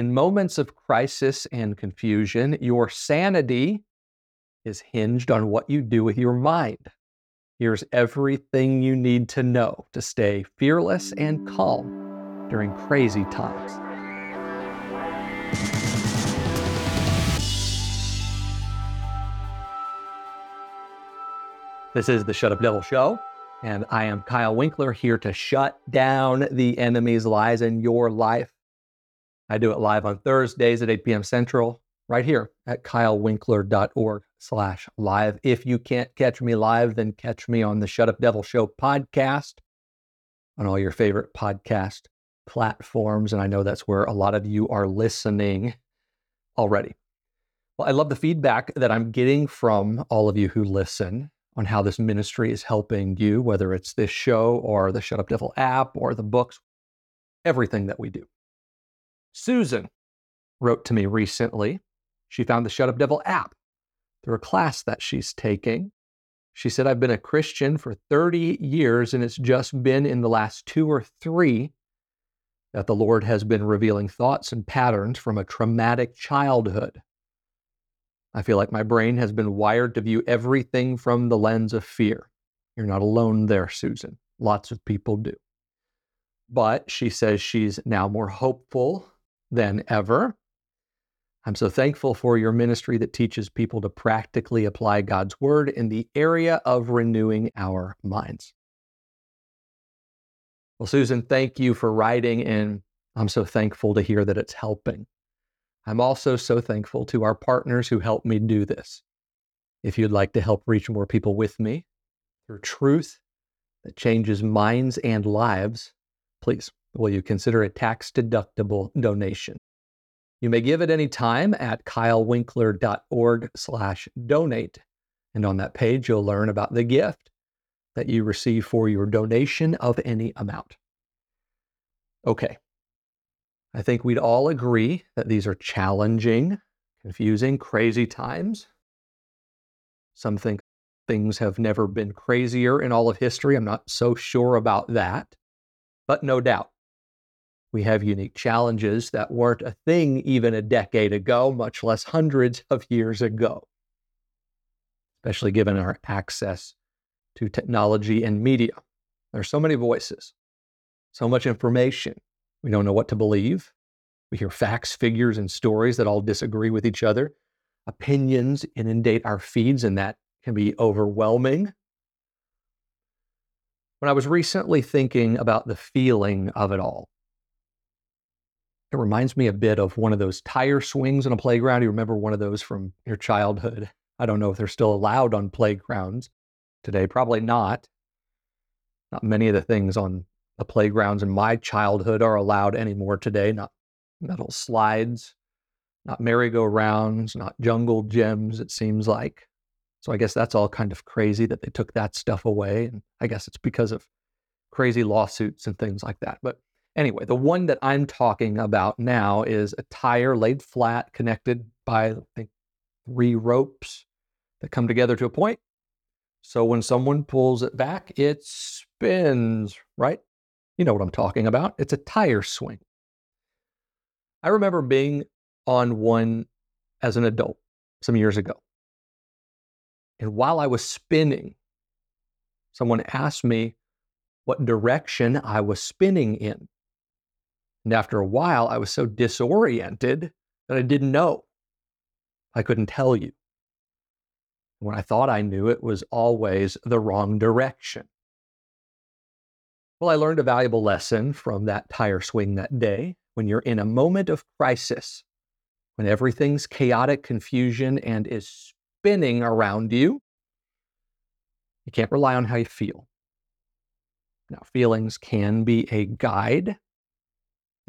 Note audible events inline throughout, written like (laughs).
In moments of crisis and confusion, your sanity is hinged on what you do with your mind. Here's everything you need to know to stay fearless and calm during crazy times. This is the Shut Up Devil Show, and I am Kyle Winkler here to shut down the enemy's lies in your life. I do it live on Thursdays at 8 p.m. Central, right here at kylewinkler.org slash live. If you can't catch me live, then catch me on the Shut Up Devil Show podcast on all your favorite podcast platforms. And I know that's where a lot of you are listening already. Well, I love the feedback that I'm getting from all of you who listen on how this ministry is helping you, whether it's this show or the Shut Up Devil app or the books, everything that we do. Susan wrote to me recently she found the Shut Up Devil app through a class that she's taking. She said, I've been a Christian for 30 years, and it's just been in the last two or three that the Lord has been revealing thoughts and patterns from a traumatic childhood. I feel like my brain has been wired to view everything from the lens of fear. You're not alone there, Susan. Lots of people do. But she says she's now more hopeful than ever. I'm so thankful for your ministry that teaches people to practically apply God's word in the area of renewing our minds. Well, Susan, thank you for writing, and I'm so thankful to hear that it's helping. I'm also so thankful to our partners who help me do this. If you'd like to help reach more people with me through truth that changes minds and lives, please will you consider a tax deductible donation? You may give at any time at kylewinkler.org slash donate. And on that page, you'll learn about the gift that you receive for your donation of any amount. Okay. I think we'd all agree that these are challenging, confusing, crazy times. Some think things have never been crazier in all of history. I'm not so sure about that. But no doubt, we have unique challenges that weren't a thing even a decade ago, much less hundreds of years ago, especially given our access to technology and media. There are so many voices, so much information. We don't know what to believe. We hear facts, figures, and stories that all disagree with each other. Opinions inundate our feeds, and that can be overwhelming. When I was recently thinking about the feeling of it all, it reminds me a bit of one of those tire swings in a playground. You remember one of those from your childhood? I don't know if they're still allowed on playgrounds today. Probably not. Not many of the things on the playgrounds in my childhood are allowed anymore today. Not metal slides, not merry-go-rounds, not jungle gyms, it seems like. So I guess that's all kind of crazy that they took that stuff away. And I guess it's because of crazy lawsuits and things like that. But Anyway, the one that I'm talking about now is a tire laid flat, connected by, I think, three ropes that come together to a point. So when someone pulls it back, it spins, right? You know what I'm talking about. It's a tire swing. I remember being on one as an adult some years ago. And while I was spinning, someone asked me what direction I was spinning in. And after a while, I was so disoriented that I didn't know. I couldn't tell you. When I thought I knew, it was always the wrong direction. Well, I learned a valuable lesson from that tire swing that day. When you're in a moment of crisis, when everything's chaotic confusion and is spinning around you, you can't rely on how you feel. Now, feelings can be a guide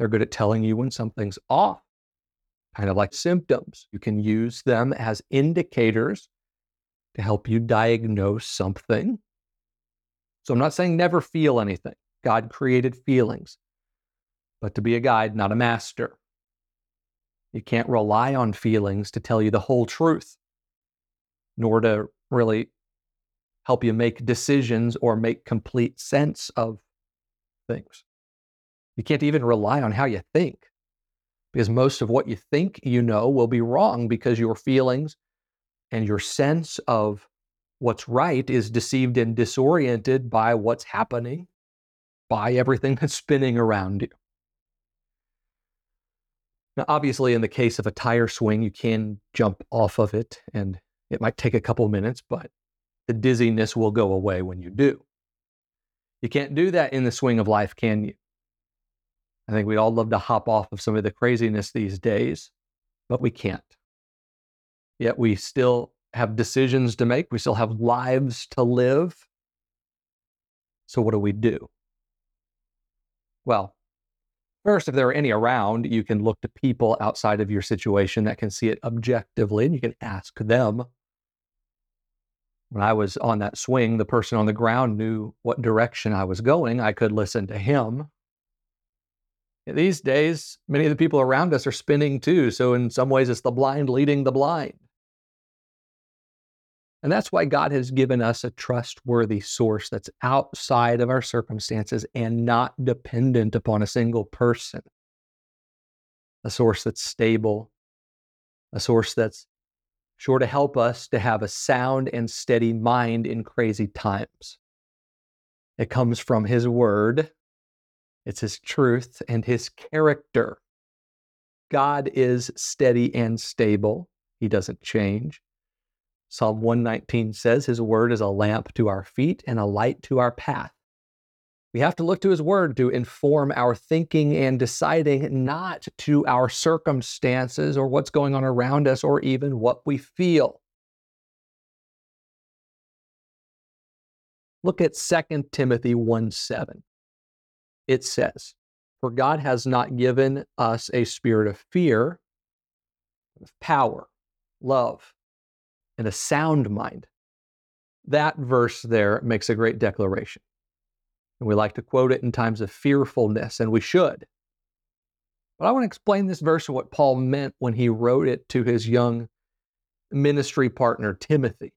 they're good at telling you when something's off, kind of like symptoms. You can use them as indicators to help you diagnose something. So I'm not saying never feel anything. God created feelings, but to be a guide, not a master. You can't rely on feelings to tell you the whole truth, nor to really help you make decisions or make complete sense of things. You can't even rely on how you think. because most of what you think you know will be wrong because your feelings and your sense of what's right is deceived and disoriented by what's happening, by everything (laughs) that's spinning around you. Now, obviously, in the case of a tire swing, you can jump off of it and it might take a couple minutes, but the dizziness will go away when you do. You can't do that in the swing of life, can you? I think we'd all love to hop off of some of the craziness these days, but we can't. Yet we still have decisions to make, we still have lives to live. So, what do we do? Well, first, if there are any around, you can look to people outside of your situation that can see it objectively and you can ask them when I was on that swing, the person on the ground knew what direction I was going. I could listen to him. These days, many of the people around us are spinning too. So, in some ways, it's the blind leading the blind. And that's why God has given us a trustworthy source that's outside of our circumstances and not dependent upon a single person. A source that's stable, a source that's sure to help us to have a sound and steady mind in crazy times. It comes from His Word, it's His truth and His character. God is steady and stable, He doesn't change. Psalm 119 says His Word is a lamp to our feet and a light to our path. We have to look to His Word to inform our thinking and deciding, not to our circumstances or what's going on around us or even what we feel. Look at 2 Timothy 1 7. It says, For God has not given us a spirit of fear, of power, love, and a sound mind. That verse there makes a great declaration. And we like to quote it in times of fearfulness, and we should. But I want to explain this verse and what Paul meant when he wrote it to his young ministry partner, Timothy.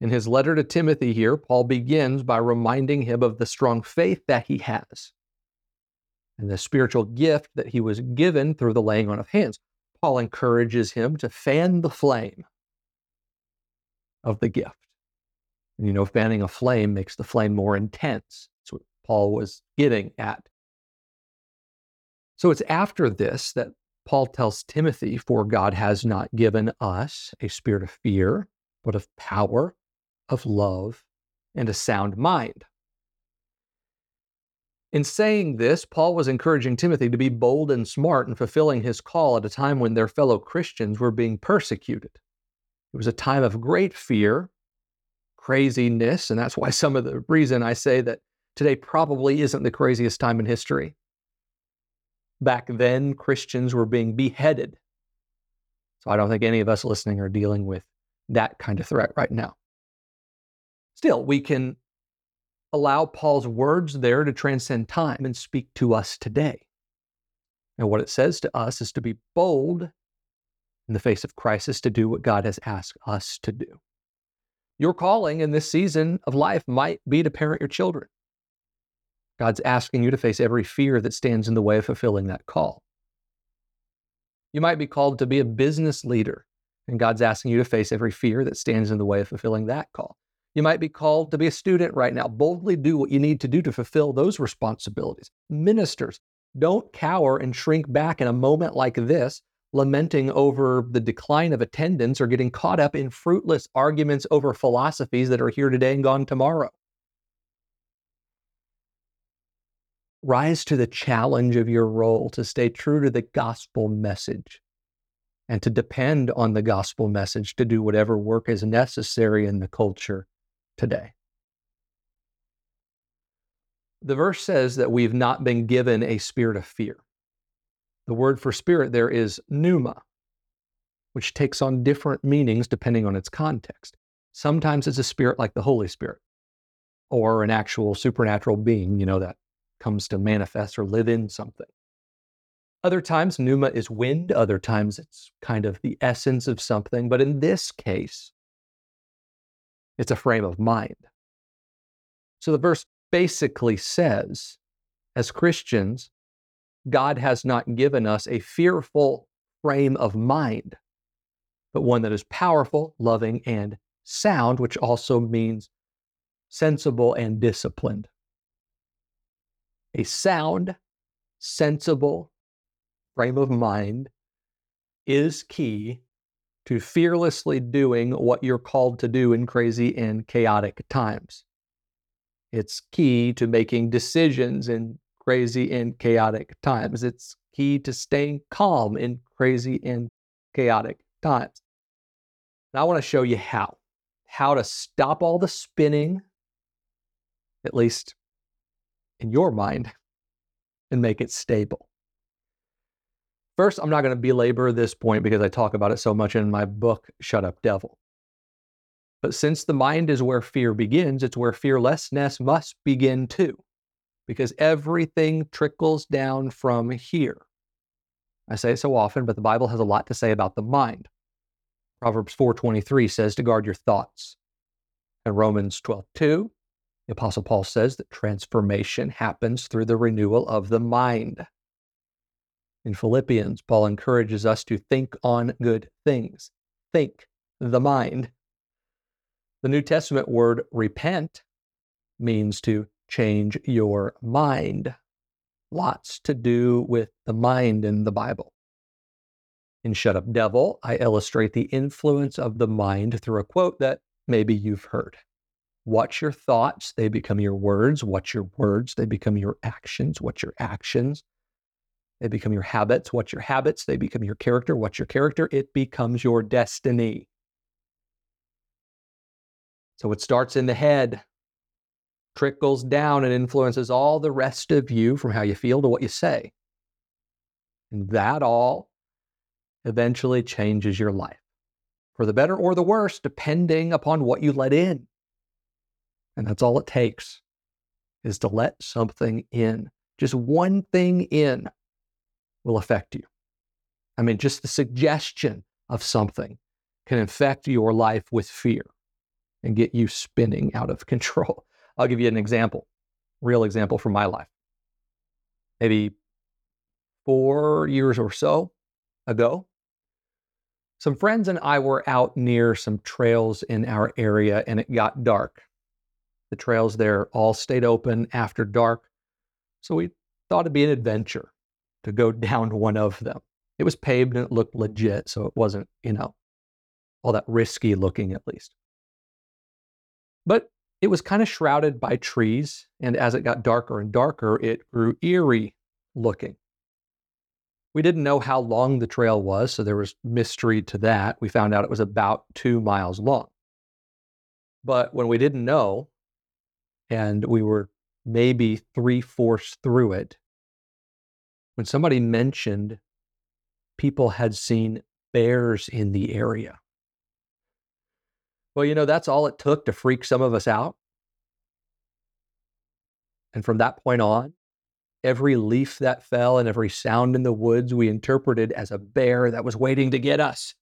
In his letter to Timothy here, Paul begins by reminding him of the strong faith that he has and the spiritual gift that he was given through the laying on of hands. Paul encourages him to fan the flame of the gift. And you know, fanning a flame makes the flame more intense. That's what Paul was getting at. So it's after this that Paul tells Timothy, For God has not given us a spirit of fear, but of power, of love, and a sound mind. In saying this, Paul was encouraging Timothy to be bold and smart in fulfilling his call at a time when their fellow Christians were being persecuted. It was a time of great fear craziness. And that's why some of the reason I say that today probably isn't the craziest time in history. Back then, Christians were being beheaded. So I don't think any of us listening are dealing with that kind of threat right now. Still, we can allow Paul's words there to transcend time and speak to us today. And what it says to us is to be bold in the face of crisis, to do what God has asked us to do. Your calling in this season of life might be to parent your children. God's asking you to face every fear that stands in the way of fulfilling that call. You might be called to be a business leader, and God's asking you to face every fear that stands in the way of fulfilling that call. You might be called to be a student right now. Boldly do what you need to do to fulfill those responsibilities. Ministers, don't cower and shrink back in a moment like this lamenting over the decline of attendance or getting caught up in fruitless arguments over philosophies that are here today and gone tomorrow. Rise to the challenge of your role to stay true to the gospel message and to depend on the gospel message to do whatever work is necessary in the culture today. The verse says that we've not been given a spirit of fear. The word for spirit there is pneuma, which takes on different meanings depending on its context. Sometimes it's a spirit like the Holy Spirit or an actual supernatural being, you know, that comes to manifest or live in something. Other times, pneuma is wind. Other times, it's kind of the essence of something. But in this case, it's a frame of mind. So the verse basically says, as Christians, God has not given us a fearful frame of mind, but one that is powerful, loving, and sound, which also means sensible and disciplined. A sound, sensible frame of mind is key to fearlessly doing what you're called to do in crazy and chaotic times. It's key to making decisions in crazy and chaotic times. It's key to staying calm in crazy and chaotic times. And I want to show you how. How to stop all the spinning, at least in your mind, and make it stable. First, I'm not going to belabor this point because I talk about it so much in my book, Shut Up Devil. But since the mind is where fear begins, it's where fearlessness must begin too, because everything trickles down from here. I say it so often, but the Bible has a lot to say about the mind. Proverbs 4:23 says to guard your thoughts. And Romans 12:2, the apostle Paul says that transformation happens through the renewal of the mind. In Philippians, Paul encourages us to think on good things. Think the mind. The New Testament word repent means to change your mind. Lots to do with the mind in the Bible. In Shut Up Devil, I illustrate the influence of the mind through a quote that maybe you've heard. Watch your thoughts, they become your words. Watch your words, they become your actions. Watch your actions, they become your habits. What's your habits, they become your character. What's your character, it becomes your destiny. So it starts in the head, trickles down, and influences all the rest of you from how you feel to what you say. And that all eventually changes your life for the better or the worse, depending upon what you let in. And that's all it takes is to let something in. Just one thing in will affect you. I mean, just the suggestion of something can infect your life with fear and get you spinning out of (laughs) control. I'll give you an example, real example from my life. Maybe four years or so ago, some friends and I were out near some trails in our area and it got dark. The trails there all stayed open after dark. So we thought it'd be an adventure to go (laughs) down one of them. It was paved and it looked legit, so it wasn't, you know, all that risky looking at least. But it was kind of shrouded by trees, and as it got darker and darker, it grew eerie looking. We didn't know how long the trail was, so there was mystery to that. We found out it was about two miles long. But when we didn't know, and we were maybe three fourths through it, when somebody mentioned people had seen bears in the area. Well, you know, that's all it took to freak some of us out. And from that point on, every leaf that fell and every sound in the woods we interpreted as a bear that was waiting to get us.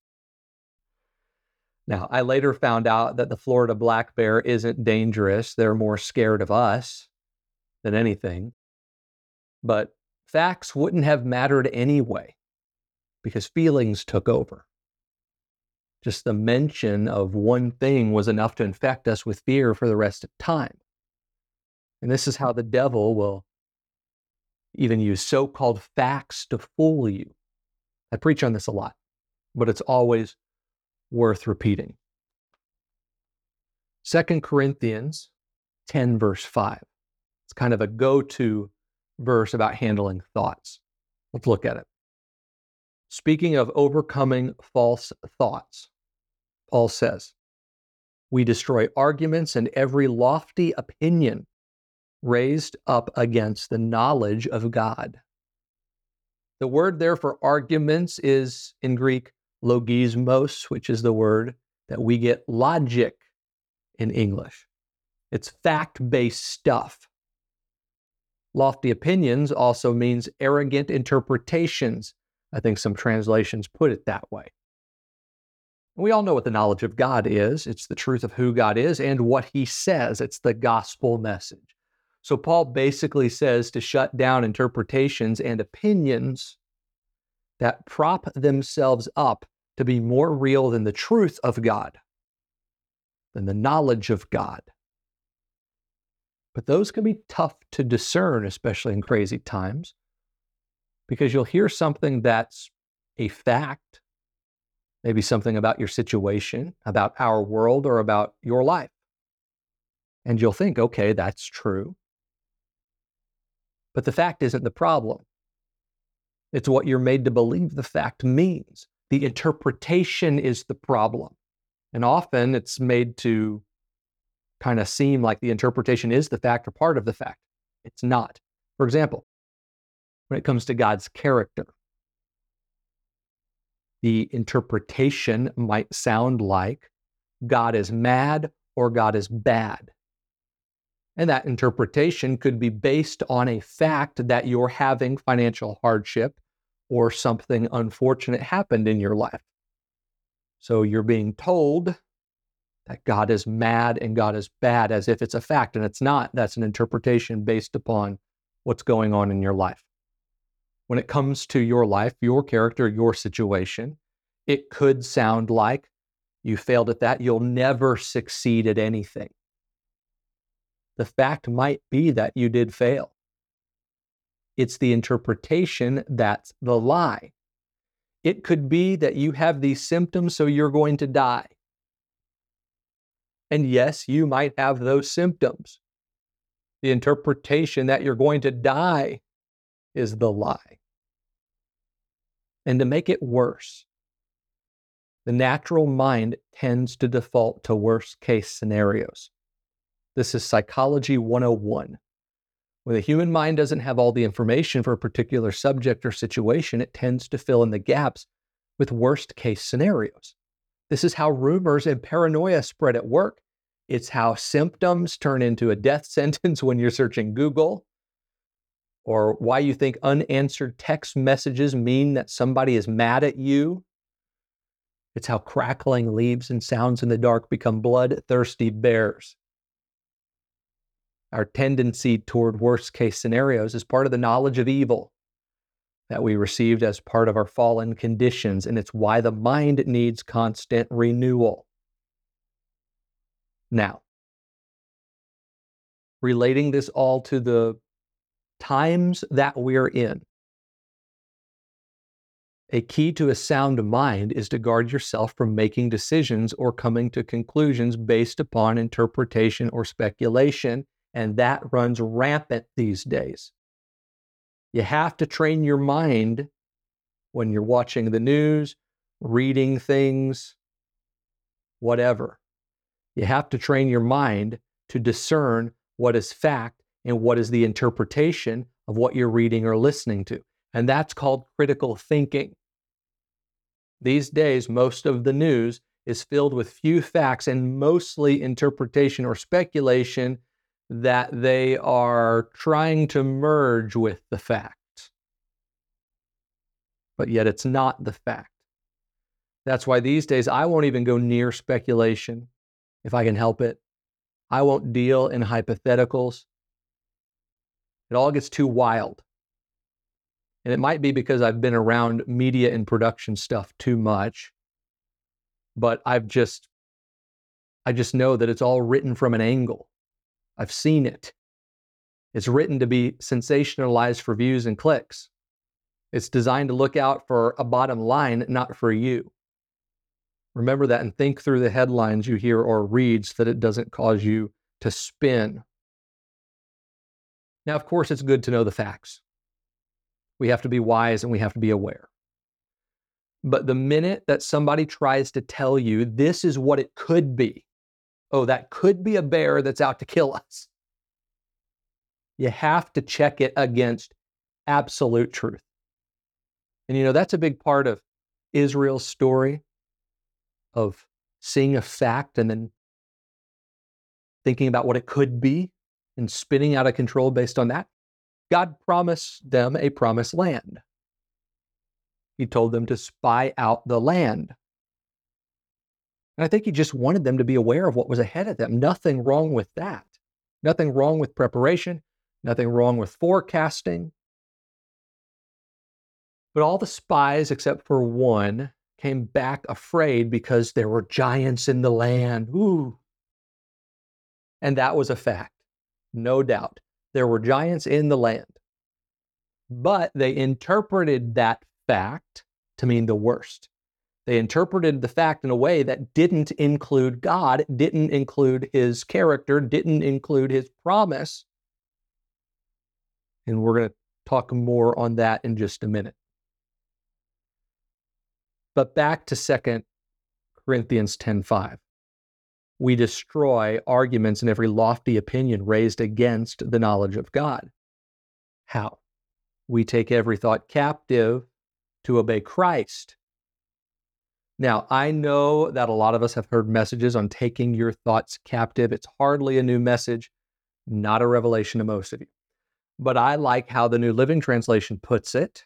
Now, I later found out that the Florida black bear isn't dangerous. They're more scared of us than anything. But facts wouldn't have mattered anyway because feelings took over. Just the mention of one thing was enough to infect us with fear for the rest of time. And this is how the devil will even use so called facts to fool you. I preach on this a lot, but it's always worth repeating. 2 Corinthians 10, verse 5. It's kind of a go to verse about handling thoughts. Let's look at it. Speaking of overcoming false thoughts, Paul says, We destroy arguments and every lofty opinion raised up against the knowledge of God. The word there for arguments is in Greek logismos, which is the word that we get logic in English. It's fact based stuff. Lofty opinions also means arrogant interpretations. I think some translations put it that way. We all know what the knowledge of God is it's the truth of who God is and what He says, it's the gospel message. So, Paul basically says to shut down interpretations and opinions that prop themselves up to be more real than the truth of God, than the knowledge of God. But those can be tough to discern, especially in crazy times, because you'll hear something that's a fact, maybe something about your situation, about our world, or about your life. And you'll think, okay, that's true. But the fact isn't the problem. It's what you're made to believe the fact means. The interpretation is the problem. And often it's made to kind of seem like the interpretation is the fact or part of the fact. It's not. For example, when it comes to God's character, the interpretation might sound like God is mad or God is bad. And that interpretation could be based on a fact that you're having financial hardship or something unfortunate happened in your life. So you're being told that God is mad and God is bad as if it's a fact, and it's not. That's an interpretation based upon what's going on in your life. When it comes to your life, your character, your situation, it could sound like you failed at that. You'll never succeed at anything. The fact might be that you did fail. It's the interpretation that's the lie. It could be that you have these symptoms, so you're going to die. And yes, you might have those symptoms. The interpretation that you're going to die is the lie. And to make it worse, the natural mind tends to default to worst case scenarios. This is Psychology 101. When the human mind doesn't have all the information for a particular subject or situation, it tends to fill in the gaps with worst case scenarios. This is how rumors and paranoia spread at work. It's how symptoms turn into a death (laughs) sentence when you're searching Google, or why you think unanswered text messages mean that somebody is mad at you. It's how crackling leaves and sounds in the dark become bloodthirsty bears. Our tendency toward worst case scenarios is part of the knowledge of evil that we received as part of our fallen conditions, and it's why the mind needs constant renewal. Now, relating this all to the times that we're in, a key to a sound mind is to guard yourself from making decisions or coming to conclusions based upon interpretation or speculation and that runs rampant these days. You have to train your mind when you're watching the news, reading things, whatever. You have to train your mind to discern what is fact and what is the interpretation of what you're reading or listening to. And that's called critical thinking. These days, most of the news is filled with few facts and mostly interpretation or speculation that they are trying to merge with the fact. But yet it's not the fact. That's why these days I won't even go near speculation if I can help it. I won't deal in hypotheticals. It all gets too wild. And it might be because I've been around media and production stuff too much. But I've just, I just know that it's all written from an angle. I've seen it. It's written to be sensationalized for views and clicks. It's designed to look out for a bottom line, not for you. Remember that and think through the headlines you hear or read so that it doesn't cause you to spin. Now, of course, it's good to know the facts. We have to be wise and we have to be aware. But the minute that somebody tries to tell you this is what it could be, oh, that could be a bear that's out to kill us. You have to check it against absolute truth. And you know, that's a big part of Israel's story of seeing a fact and then thinking about what it could be and spinning out of control based on that. God promised them a promised land. He told them to spy out the land. And I think he just wanted them to be aware of what was ahead of them. Nothing wrong with that. Nothing wrong with preparation. nothing wrong with forecasting. But all the spies, except for one, came back afraid because there were giants in the land. Ooh. And that was a fact, no doubt. There were giants in the land. But they interpreted that fact to mean the worst. They interpreted the fact in a way that didn't include God, didn't include his character, didn't include his promise. And we're going to talk more on that in just a minute. But back to 2 Corinthians 10:5. We destroy arguments and every lofty opinion raised against the knowledge of God. How? We take every thought captive to obey Christ. Now, I know that a lot of us have heard messages on taking your thoughts captive. It's hardly a new message, not a revelation to most of you. But I like how the New Living Translation puts it.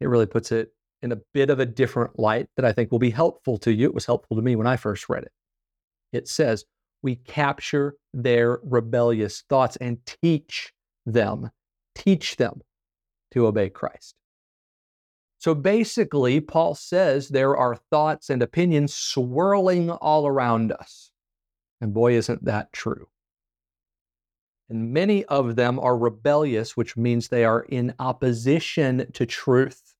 It really puts it in a bit of a different light that I think will be helpful to you. It was helpful to me when I first read it. It says, We capture their rebellious thoughts and teach them, teach them to obey Christ. So basically, Paul says there are thoughts and opinions swirling all around us. And boy, isn't that true. And many of them are rebellious, which means they are in opposition to truth.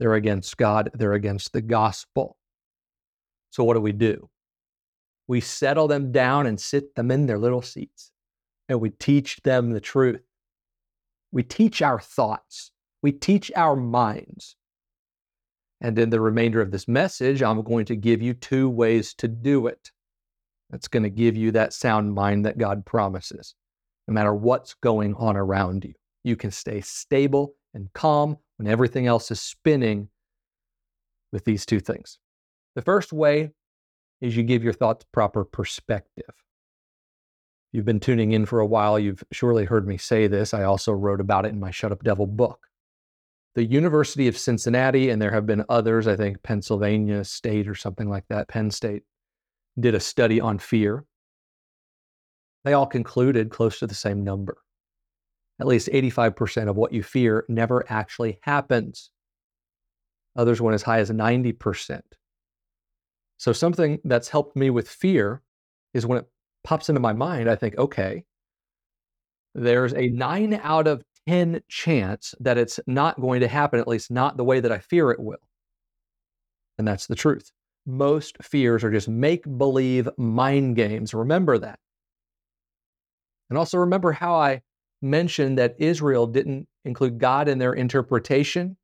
They're against God, they're against the gospel. So, what do we do? We settle them down and sit them in their little seats, and we teach them the truth. We teach our thoughts we teach our minds. And in the remainder of this message, I'm going to give you two ways to do it. That's going to give you that sound mind that God promises. No matter what's going on around you, you can stay stable and calm when everything else is spinning with these two things. The first way is you give your thoughts proper perspective. You've been tuning in for a while. You've surely heard me say this. I also wrote about it in my Shut Up Devil book the University of Cincinnati, and there have been others, I think Pennsylvania State or something like that, Penn State, did a study on fear. They all concluded close to the same number. At least 85% of what you fear never actually happens. Others went as high as 90%. So, something that's helped me with fear is when it pops into my mind, I think, okay, there's a nine out of 10 chance that it's not going to happen, at least not the way that I fear it will. And that's the truth. Most fears are just make believe mind games. Remember that. And also remember how I mentioned that Israel didn't include God in their interpretation.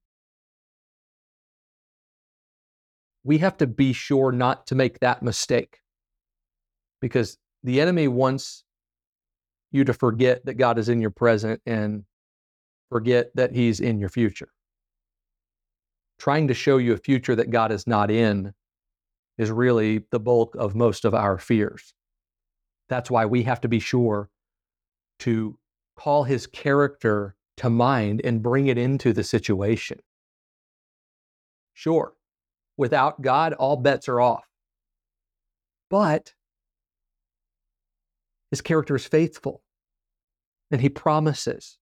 We have to be sure not to make that mistake because the enemy wants you to forget that God is in your present and forget that He's in your future. Trying to show you a future that God is not in is really the bulk of most of our fears. That's why we have to be sure to call His character to mind and bring it into the situation. Sure, without God, all bets are off. But his character is faithful and he promises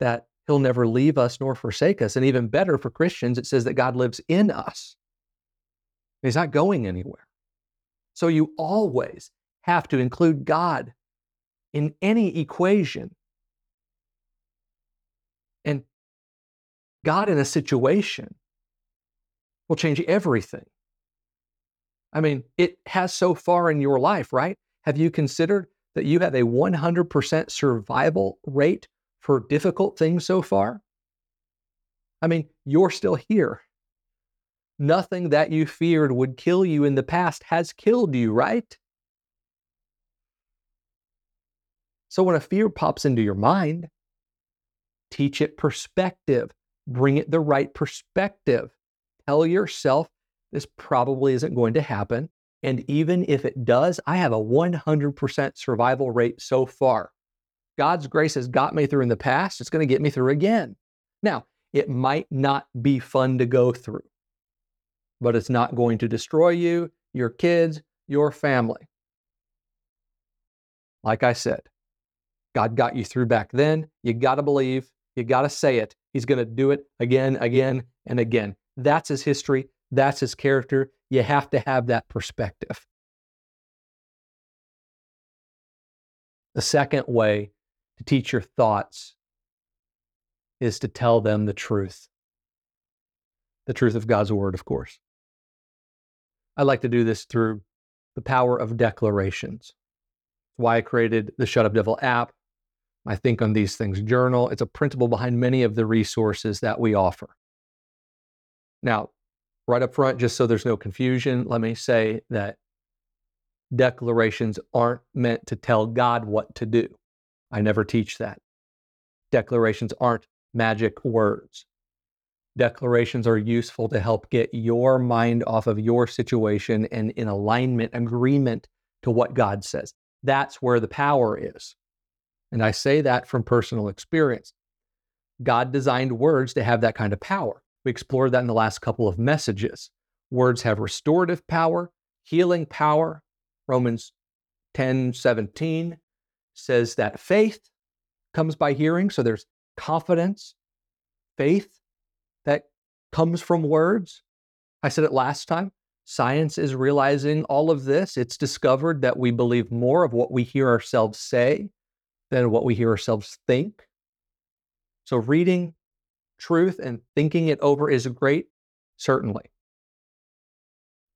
that he'll never leave us nor forsake us. And even better for Christians, it says that God lives in us. He's not going anywhere. So you always have to include God in any equation. And God in a situation will change everything. I mean, it has so far in your life, right? Have you considered that you have a 100% survival rate for difficult things so far? I mean, you're still here. Nothing that you feared would kill you in the past has killed you, right? So when a fear pops into your mind, teach it perspective, bring it the right perspective. Tell yourself this probably isn't going to happen. And even if it does, I have a 100% survival rate so far. God's grace has got me through in the past. It's going to get me through again. Now, it might not be fun to go through, but it's not going to destroy you, your kids, your family. like I said, God got you through back then. You got to believe, you got to say it. He's going to do it again, again, and again. That's his history. That's his character. You have to have that perspective. The second way to teach your thoughts is to tell them the truth. The truth of God's word, of course. I like to do this through the power of declarations. Why I created the Shut Up Devil app, my Think on These Things journal. It's a principle behind many of the resources that we offer. Now, right up front, just so there's no confusion, let me say that declarations aren't meant to tell God what to do. I never teach that. Declarations aren't magic words. Declarations are useful to help get your mind off of your situation and in alignment, agreement to what God says. That's where the power is. And I say that from personal experience. God designed words to have that kind of power. We explored that in the last couple of messages. Words have restorative power, healing power. Romans 10 17 says that faith comes by hearing. So there's confidence, faith that comes from words. I said it last time. Science is realizing all of this. It's discovered that we believe more of what we hear ourselves say than what we hear ourselves think. So, reading truth and thinking it over is great, certainly.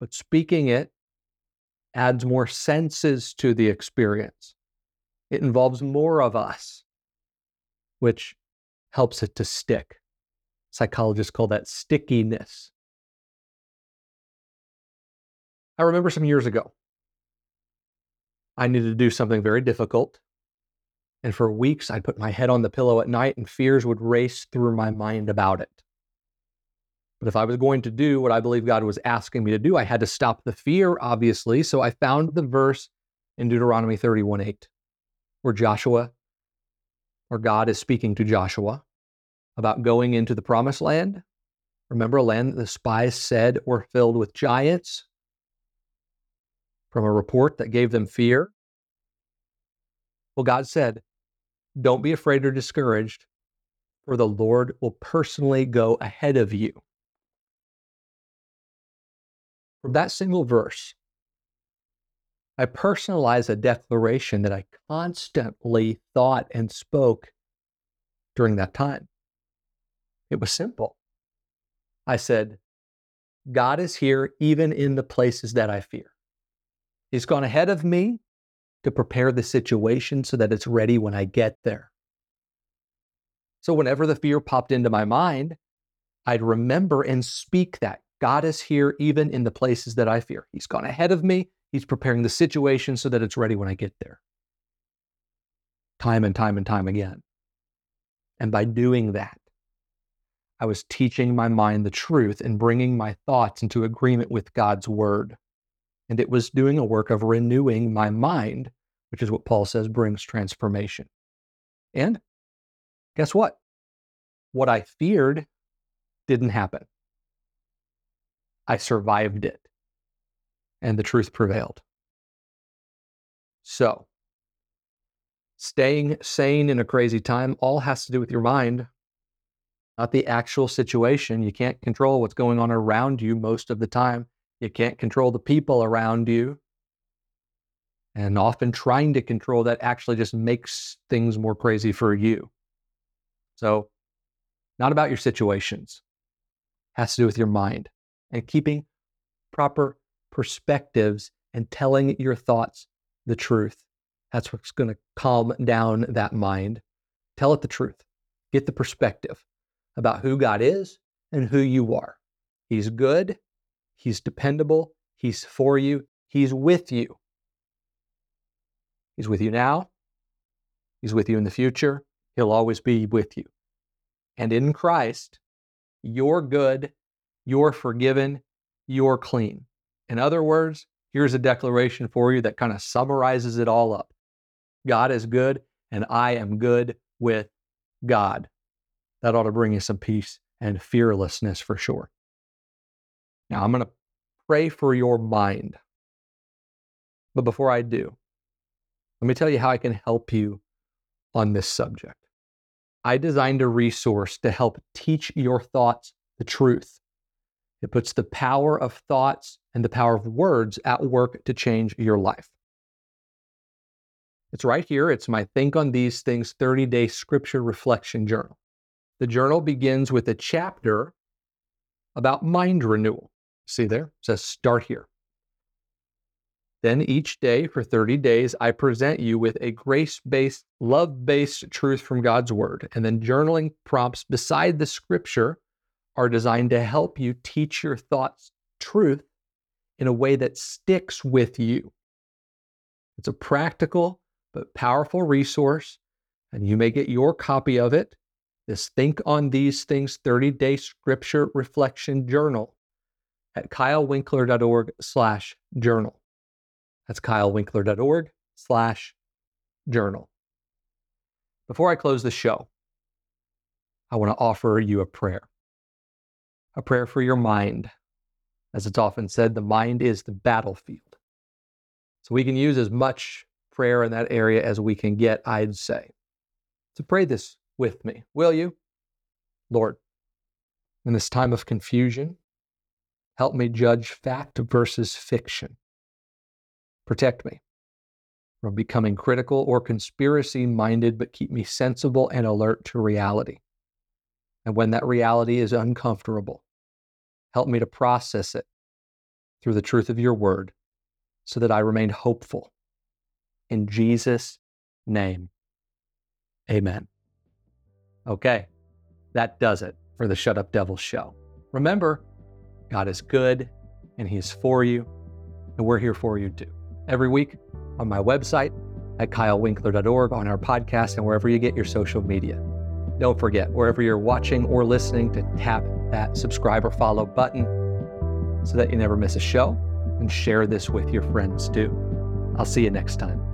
But speaking it adds more senses to the experience. It involves more of us, which helps it to stick. Psychologists call that stickiness. I remember some years ago, I needed to do something very difficult. And for weeks, I'd put my head on the pillow at night and fears would race through my mind about it. But if I was going to do what I believe God was asking me to do, I had to stop the fear, obviously. So I found the verse in Deuteronomy 31 8 where Joshua, or God is speaking to Joshua about going into the promised land. Remember a land that the spies said were filled with giants from a report that gave them fear? Well, God said, Don't be afraid or discouraged, for the Lord will personally go ahead of you. From that single verse, I personalized a declaration that I constantly thought and spoke during that time. It was simple. I said, God is here even in the places that I fear. He's gone ahead of me to prepare the situation so that it's ready when I get there. So, whenever the fear popped into my mind, I'd remember and speak that God is here even in the places that I fear. He's gone ahead of me. He's preparing the situation so that it's ready when I get there. Time and time and time again. And by doing that, I was teaching my mind the truth and bringing my thoughts into agreement with God's word. And it was doing a work of renewing my mind, which is what Paul says brings transformation. And guess what? What I feared didn't happen. I survived it and the truth prevailed. So, staying sane in a crazy time all has to do with your mind, not the actual situation. You can't control what's going on around you most of the time. You can't control the people around you. And often trying to control that actually just makes things more crazy for you. So, not about your situations, has to do with your mind and keeping proper perspectives and telling your thoughts the truth. That's what's going to calm down that mind. Tell it the truth. Get the perspective about who God is and who you are. He's good. He's dependable. He's for you. He's with you. He's with you now. He's with you in the future. He'll always be with you. And in Christ, you're good, you're forgiven, you're clean. In other words, here's a declaration for you that kind of summarizes it all up God is good, and I am good with God. That ought to bring you some peace and fearlessness for sure. Now, I'm going to pray for your mind. But before I do, Let me tell you how I can help you on this subject. I designed a resource to help teach your thoughts the truth. It puts the power of thoughts and the power of words at work to change your life. It's right here. It's my Think on These Things 30 day scripture reflection journal. The journal begins with a chapter about mind renewal. See there? It says start here. Then each day for 30 days, I present you with a grace based, love based truth from God's word. And then journaling prompts beside the scripture are designed to help you teach your thoughts truth in a way that sticks with you. It's a practical but powerful resource, and you may get your copy of it. This Think on These Things 30 Day Scripture Reflection Journal at kylewinkler.org slash journal. That's kylewinkler.org slash journal. Before I close the show, I want to offer you a prayer, a prayer for your mind. As it's often said, the mind is the battlefield. So we can use as much prayer in that area as we can get, I'd say. So pray this with me, will you? Lord, in this time of confusion, help me judge fact versus fiction. Protect me from becoming critical or conspiracy minded, but keep me sensible and alert to reality. And when that reality is uncomfortable, help me to process it through the truth of your word so that I remain hopeful. In Jesus' name, amen. Okay, that does it for the Shut Up Devil show. Remember, God is good and He is for you, and we're here for you too every week on my website at kylewinkler.org, on our podcast, and wherever you get your social media. Don't forget, wherever you're watching or listening, to tap that subscribe or follow button so that you never miss a show and share this with your friends too. I'll see you next time.